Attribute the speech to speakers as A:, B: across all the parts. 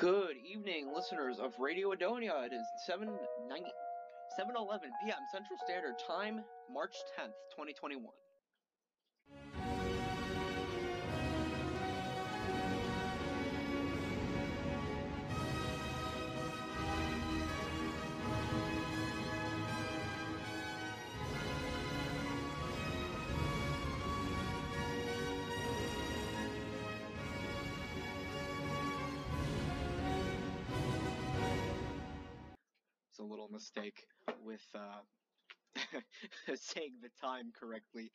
A: Good evening, listeners of Radio Adonia. It is 7 11 p.m. Central Standard Time, March 10th, 2021. Mistake with uh, saying the time correctly.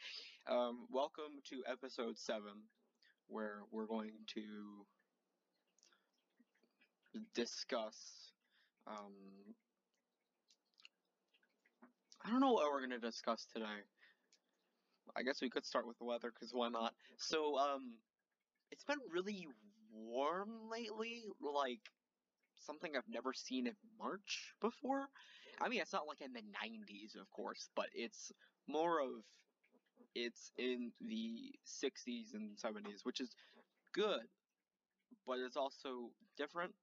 A: Um, welcome to episode 7, where we're going to discuss. Um, I don't know what we're going to discuss today. I guess we could start with the weather, because why not? So, um, it's been really warm lately. Like, something I've never seen in March before. I mean, it's not like in the 90s, of course, but it's more of it's in the 60s and 70s, which is good, but it's also different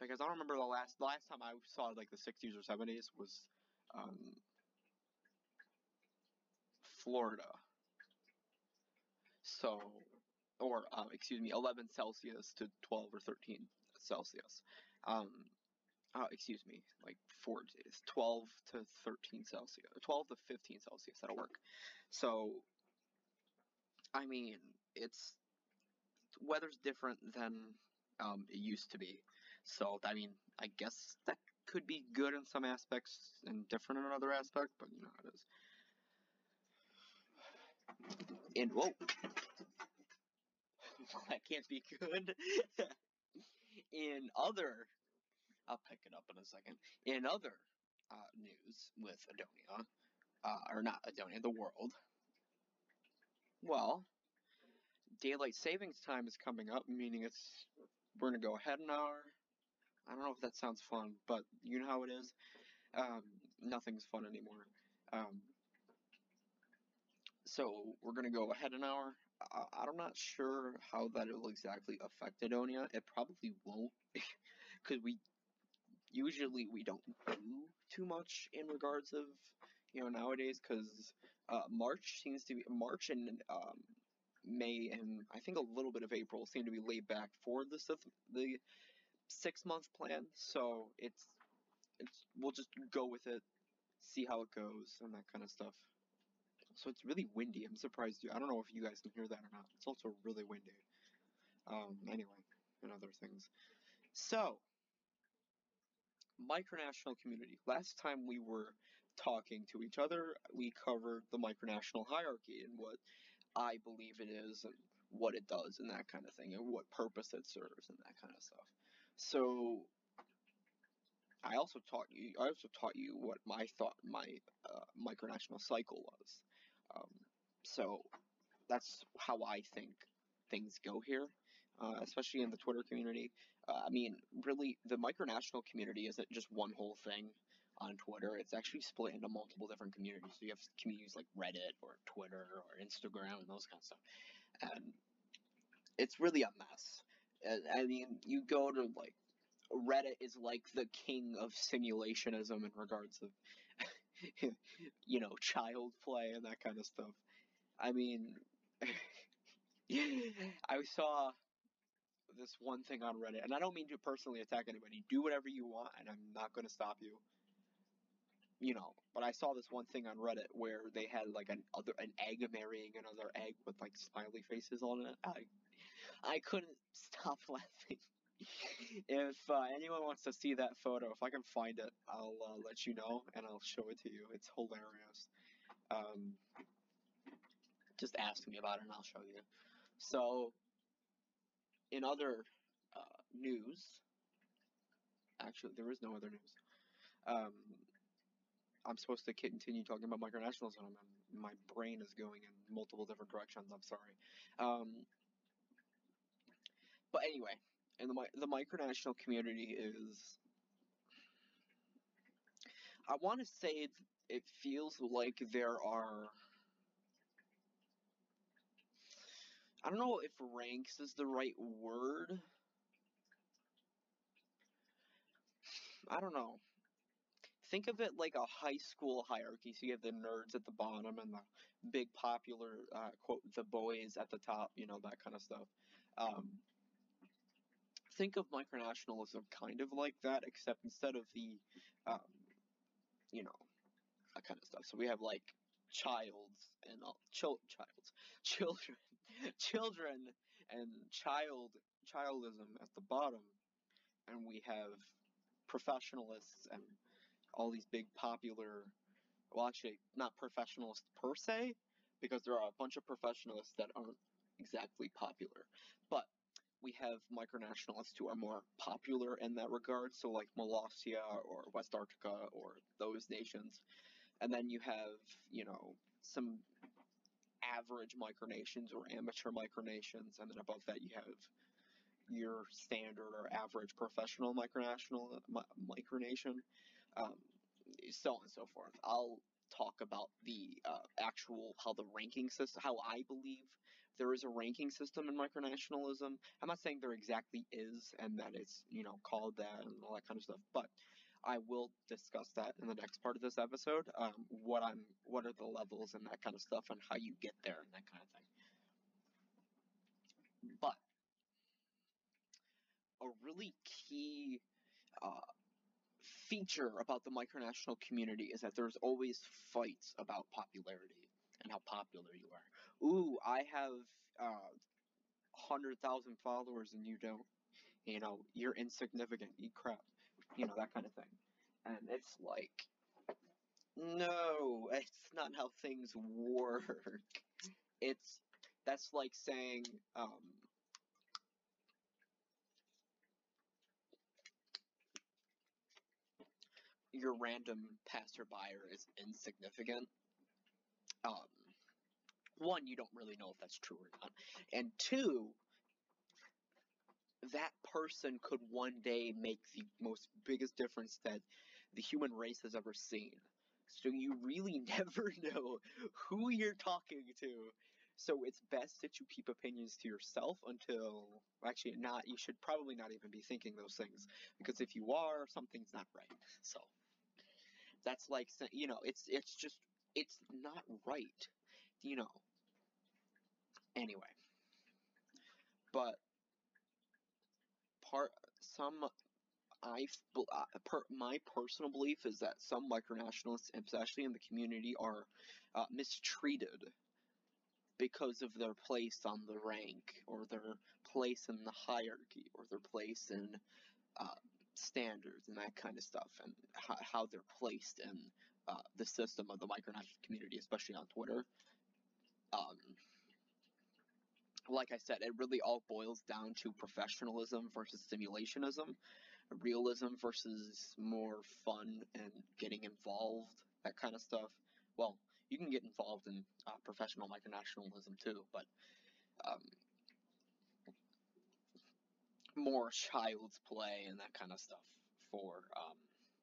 A: because I don't remember the last last time I saw like the 60s or 70s was um, Florida. So, or uh, excuse me, 11 Celsius to 12 or 13 Celsius. Um, uh, excuse me, like four days, 12 to 13 Celsius, 12 to 15 Celsius, that'll work. So, I mean, it's, weather's different than um, it used to be. So, I mean, I guess that could be good in some aspects and different in another aspect, but you know how it is. And, whoa, that can't be good. in other I'll pick it up in a second. In other uh, news with Adonia, uh, or not Adonia, the world, well, daylight savings time is coming up, meaning it's we're gonna go ahead an hour. I don't know if that sounds fun, but you know how it is. Um, nothing's fun anymore. Um, so we're gonna go ahead an hour. I, I'm not sure how that will exactly affect Adonia. It probably won't, because we usually we don't do too much in regards of you know nowadays because uh, March seems to be March and um, May and I think a little bit of April seem to be laid back for the the six month plan. So it's it's we'll just go with it, see how it goes, and that kind of stuff. So it's really windy. I'm surprised you. I don't know if you guys can hear that or not. It's also really windy. Um, anyway, and other things. So micronational community. Last time we were talking to each other, we covered the micronational hierarchy and what I believe it is and what it does and that kind of thing and what purpose it serves and that kind of stuff. So I also taught you I also taught you what my thought my uh, micronational cycle was. So that's how I think things go here, uh, especially in the Twitter community. Uh, I mean, really, the micronational community isn't just one whole thing on Twitter. It's actually split into multiple different communities. So you have communities like Reddit or Twitter or Instagram and those kind of stuff. And it's really a mess. I mean, you go to like Reddit is like the king of simulationism in regards of you know child play and that kind of stuff. I mean, I saw this one thing on Reddit, and I don't mean to personally attack anybody. Do whatever you want, and I'm not going to stop you. You know, but I saw this one thing on Reddit where they had like an other an egg marrying another egg with like smiley faces on it. I I couldn't stop laughing. if uh, anyone wants to see that photo, if I can find it, I'll uh, let you know and I'll show it to you. It's hilarious. Um, just ask me about it and I'll show you. So in other uh, news, actually, there is no other news. Um, I'm supposed to continue talking about micronationalism, and my brain is going in multiple different directions. I'm sorry. Um, but anyway, and the the micronational community is. I want to say it, it feels like there are I don't know if ranks is the right word. I don't know. Think of it like a high school hierarchy. So you have the nerds at the bottom and the big popular uh, quote the boys at the top. You know that kind of stuff. Um, think of micronationalism kind of like that, except instead of the, um, you know, that kind of stuff. So we have like childs and all, chil- childs, children, children and child childism at the bottom, and we have professionalists and all these big popular. Well, actually, not professionalists per se, because there are a bunch of professionalists that aren't exactly popular, but we have micronationalists who are more popular in that regard, so like Molossia or Westarctica or those nations. And then you have, you know, some average micronations or amateur micronations, and then above that you have your standard or average professional micronational micronation, um, so on and so forth. I'll talk about the uh, actual how the ranking system, how I believe there is a ranking system in micronationalism. I'm not saying there exactly is and that it's, you know, called that and all that kind of stuff, but I will discuss that in the next part of this episode. Um, what I'm, what are the levels and that kind of stuff, and how you get there and that kind of thing. But a really key uh, feature about the micronational community is that there's always fights about popularity and how popular you are ooh, I have uh, hundred thousand followers and you don't. You know, you're insignificant. Eat crap. You know that kind of thing. And it's like, no, it's not how things work. It's that's like saying, um, your random passerby is insignificant. Um, one, you don't really know if that's true or not. And two, that person could one day make the most biggest difference that the human race has ever seen. So you really never know who you're talking to. So it's best that you keep opinions to yourself until actually not you should probably not even be thinking those things because if you are something's not right. So that's like you know it's it's just it's not right. You know, Anyway, but some I uh, per, my personal belief is that some micronationalists, especially in the community, are uh, mistreated because of their place on the rank or their place in the hierarchy or their place in uh, standards and that kind of stuff and how, how they're placed in uh, the system of the micronational community, especially on Twitter. Um, like I said, it really all boils down to professionalism versus simulationism, realism versus more fun and getting involved, that kind of stuff. Well, you can get involved in uh, professional micronationalism too, but um, more child's play and that kind of stuff for um,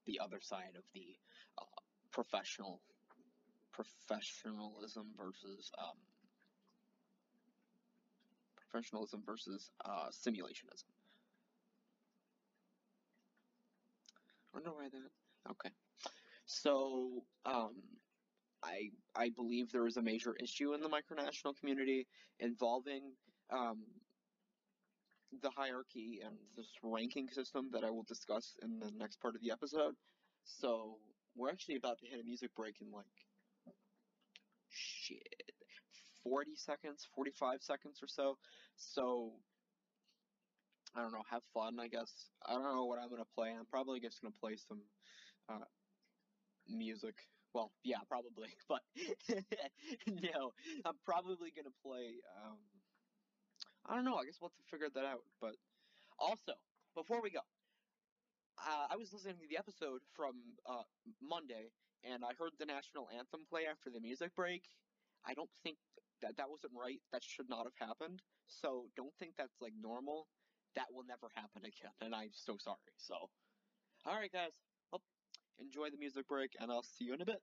A: the other side of the uh, professional professionalism versus um, professionalism versus uh, simulationism. Wonder why that. Okay. So, um, I I believe there is a major issue in the micronational community involving um, the hierarchy and this ranking system that I will discuss in the next part of the episode. So we're actually about to hit a music break in like shit 40 seconds, 45 seconds or so. So, I don't know, have fun, I guess. I don't know what I'm going to play. I'm probably just going to play some uh, music. Well, yeah, probably. But, no, I'm probably going to play. Um, I don't know, I guess we'll have to figure that out. But, also, before we go, uh, I was listening to the episode from uh, Monday, and I heard the national anthem play after the music break. I don't think that that wasn't right. That should not have happened. So don't think that's like normal. That will never happen again, and I'm so sorry. So, all right, guys. Well, enjoy the music break, and I'll see you in a bit.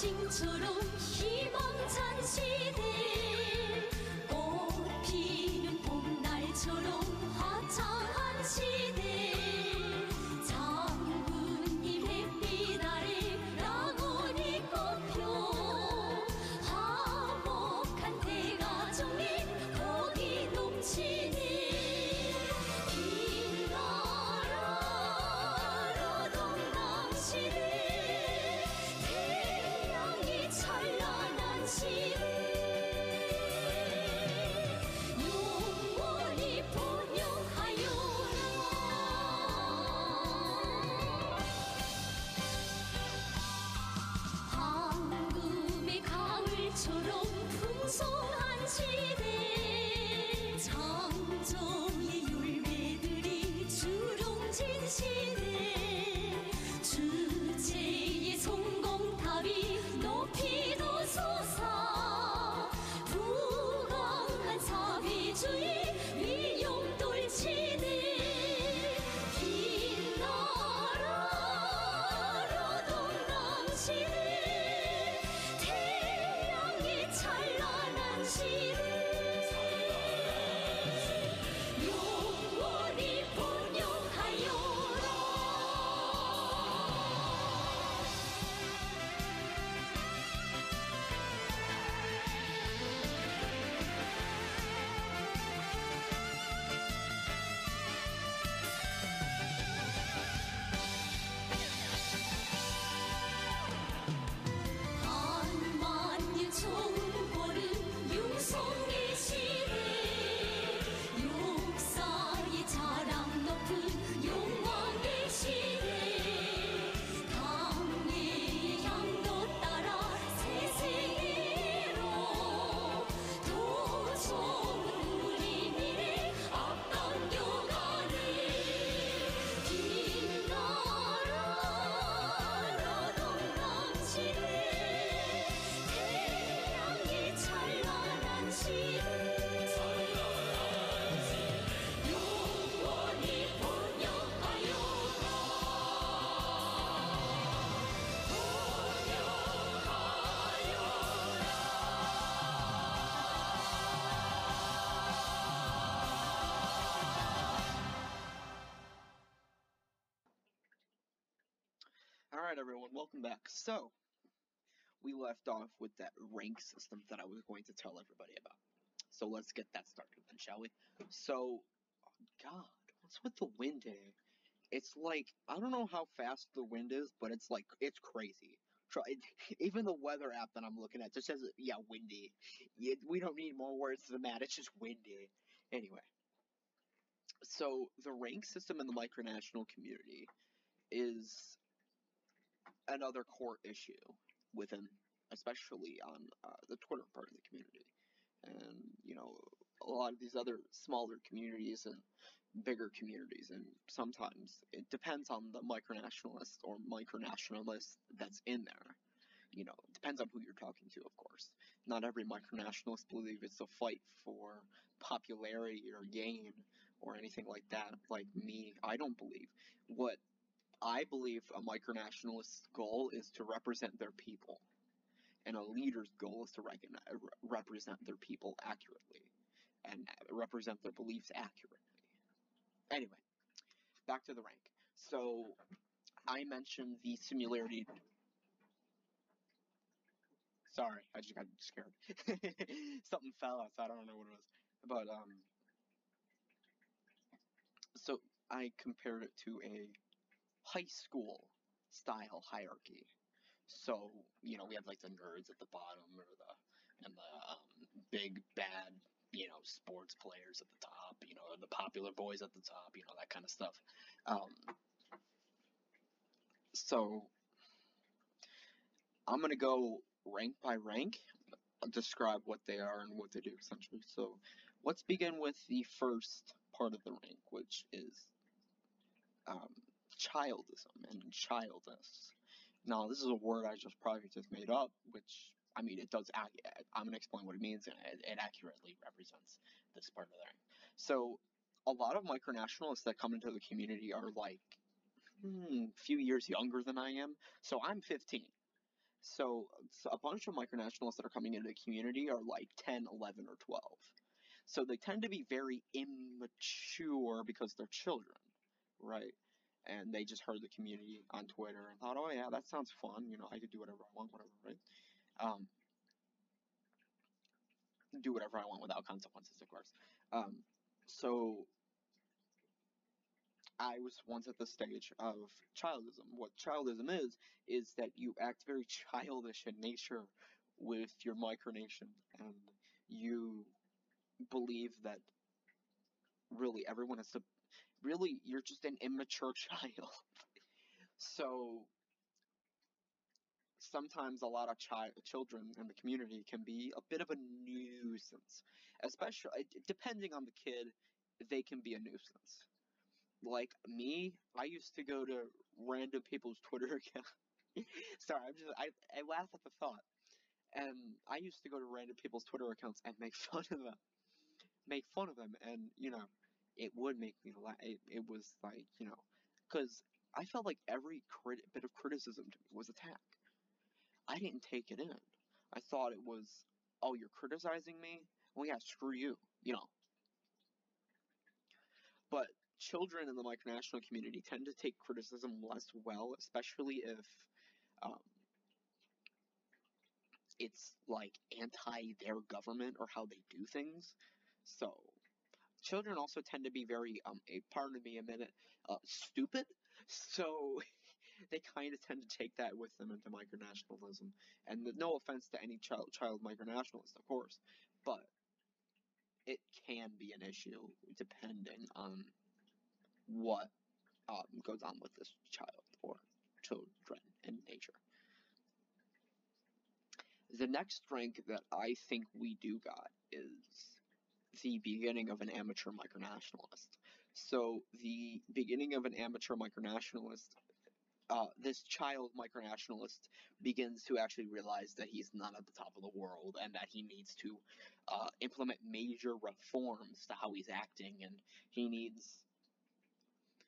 A: Chính. Welcome back. So, we left off with that rank system that I was going to tell everybody about. So, let's get that started then, shall we? So, oh God, what's with the wind? It's like, I don't know how fast the wind is, but it's like, it's crazy. Try, even the weather app that I'm looking at just says, yeah, windy. Yeah, we don't need more words than that, it's just windy. Anyway. So, the rank system in the micronational community is another core issue within, especially on uh, the Twitter part of the community. And, you know, a lot of these other smaller communities and bigger communities, and sometimes it depends on the micronationalist or micronationalist that's in there. You know, depends on who you're talking to, of course. Not every micronationalist believes it's a fight for popularity or gain or anything like that. Like me, I don't believe. What I believe a micronationalist's goal is to represent their people, and a leader's goal is to recognize, represent their people accurately and represent their beliefs accurately. Anyway, back to the rank. So, I mentioned the similarity. Sorry, I just got scared. Something fell outside. I don't know what it was. But um, so I compared it to a high school style hierarchy. So, you know, we have like the nerds at the bottom or the and the um, big bad, you know, sports players at the top, you know, the popular boys at the top, you know, that kind of stuff. Um, so, I'm to go rank by rank, describe what they are and what they do essentially. So, let's begin with the first part of the rank, which is um, childism and childness. Now, this is a word I just probably just made up, which I mean, it does. I'm gonna explain what it means, and it, it accurately represents this part of the rank. So, a lot of micronationalists that come into the community are like, hmm, few years younger than I am. So I'm 15. So, so a bunch of micronationalists that are coming into the community are like 10, 11, or 12. So they tend to be very immature because they're children, right? And they just heard the community on Twitter and thought, oh yeah, that sounds fun. You know, I could do whatever I want, whatever, right? Um, do whatever I want without consequences, of course. Um, so I was once at the stage of childism. What childism is, is that you act very childish in nature with your micronation, and you believe that really everyone is to, really, you're just an immature child. so sometimes a lot of chi- children in the community can be a bit of a nuisance, especially depending on the kid. They can be a nuisance. Like me, I used to go to random people's Twitter account. Sorry, I'm just I I laugh at the thought. And I used to go to random people's Twitter accounts and make fun of them, make fun of them, and you know, it would make me laugh. It, it was like you know, because I felt like every crit- bit of criticism to me was attack. I didn't take it in. I thought it was, oh, you're criticizing me? Well, yeah, screw you, you know. But children in the micronational community tend to take criticism less well, especially if um, it's like anti their government or how they do things. So children also tend to be very um a pardon me a minute uh, stupid. So they kind of tend to take that with them into micronationalism. And no offense to any child child micronationalist, of course, but it can be an issue depending on what um, goes on with this child or children in nature. The next strength that I think we do got is the beginning of an amateur micronationalist. So the beginning of an amateur micronationalist, uh, this child micronationalist begins to actually realize that he's not at the top of the world and that he needs to uh, implement major reforms to how he's acting, and he needs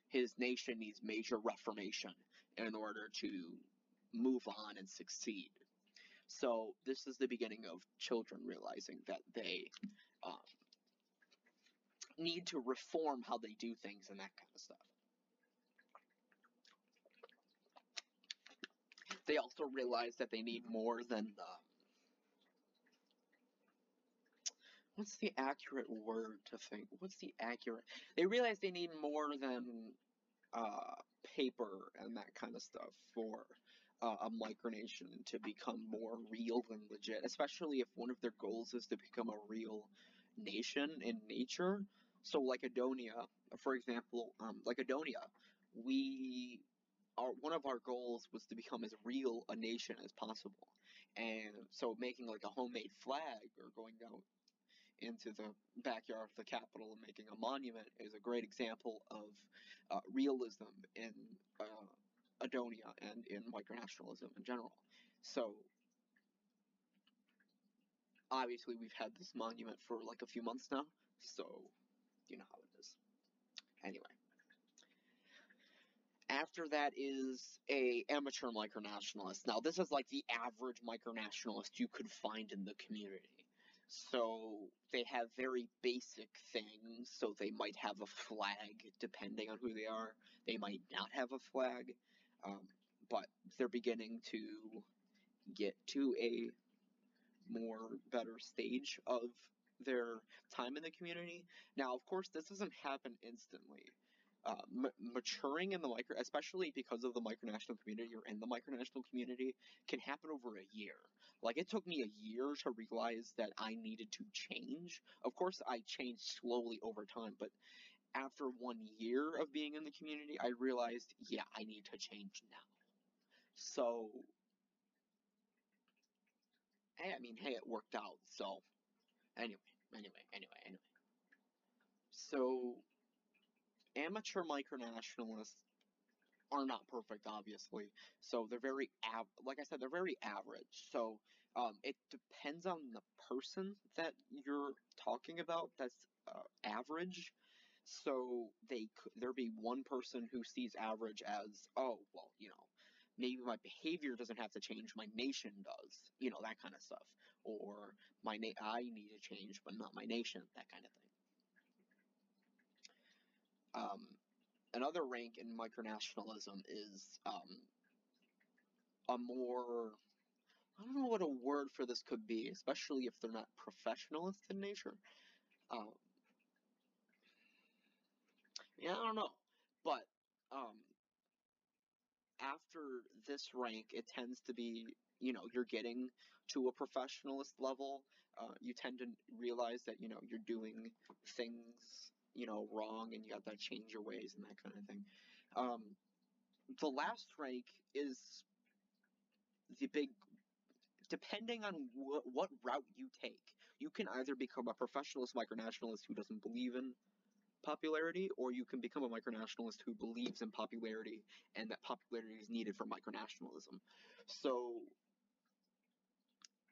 A: his nation needs major reformation in order to move on and succeed. So this is the beginning of children realizing that they um, need to reform how they do things and that kind of stuff. They also realize that they need more than the what's the accurate word to think? What's the accurate? They realize they need more than uh, paper and that kind of stuff for uh, a micronation to become more real and legit, especially if one of their goals is to become a real nation in nature. So, like Adonia, for example, um, like Adonia, we our one of our goals was to become as real a nation as possible, and so making like a homemade flag or going out into the backyard of the Capitol and making a monument is a great example of uh, realism in uh, Adonia and in micronationalism in general. So, obviously, we've had this monument for like a few months now, so you know how it is. Anyway. After that is a amateur micronationalist. Now, this is like the average micronationalist you could find in the community. So they have very basic things. So they might have a flag, depending on who they are. They might not have a flag, um, but they're beginning to get to a more better stage of their time in the community. Now, of course, this doesn't happen instantly. Uh, m- maturing in the micro, especially because of the micronational community or in the micronational community, can happen over a year. Like it took me a year to realize that I needed to change. Of course, I changed slowly over time, but after one year of being in the community, I realized, yeah, I need to change now. So, hey, I mean, hey, it worked out. So, anyway, anyway, anyway, anyway. So, amateur micronationalists are not perfect, obviously. So they're very av- like I said, they're very average. So um, it depends on the person that you're talking about. That's uh, average. So they could there be one person who sees average as oh well, you know, maybe my behavior doesn't have to change, my nation does. You know, that kind of stuff. Or my na- I need to change, but not my nation, that kind of thing. Um, another rank in micronationalism is um, a more I don't know what a word for this could be, especially if they're not professionalist in nature. Um, yeah, I don't know, but um, after this rank, it tends to be you know you're getting to a professionalist level. Uh, you tend to realize that you know you're doing things you know wrong, and you got to change your ways and that kind of thing. Um, the last rank is the big depending on wh- what route you take, you can either become a professionalist micronationalist who doesn't believe in popularity, or you can become a micronationalist who believes in popularity and that popularity is needed for micronationalism. So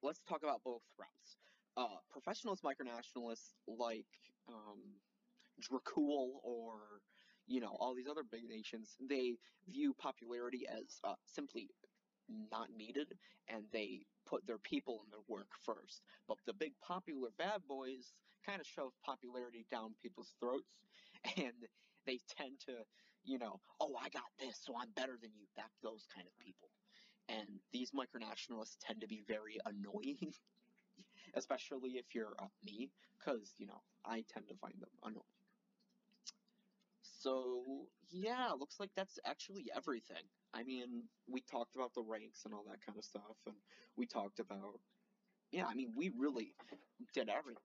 A: let's talk about both routes. Uh, professionalist micronationalists like um, Dracul or you know all these other big nations, they view popularity as uh, simply not needed, and they put their people and their work first. But the big popular bad boys kind of shove popularity down people's throats, and they tend to, you know, oh, I got this, so I'm better than you. That those kind of people. And these micronationalists tend to be very annoying, especially if you're uh, me, because you know I tend to find them annoying. So yeah, looks like that's actually everything. I mean, we talked about the ranks and all that kind of stuff, and we talked about yeah. I mean, we really did everything.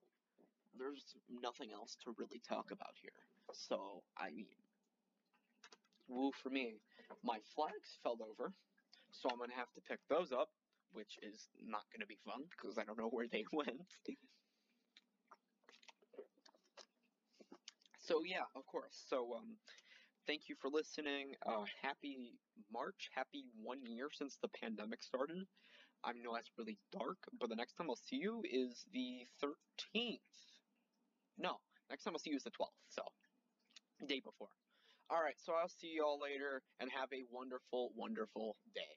A: There's nothing else to really talk about here. So I mean, woo for me. My flags fell over, so I'm gonna have to pick those up, which is not gonna be fun because I don't know where they went. so yeah, of course. So um, thank you for listening. Uh, happy March. Happy one year since the pandemic started. I know that's really dark, but the next time I'll see you is the 13th. No, next time I'll see you is the 12th. So, day before. All right, so I'll see you all later and have a wonderful, wonderful day.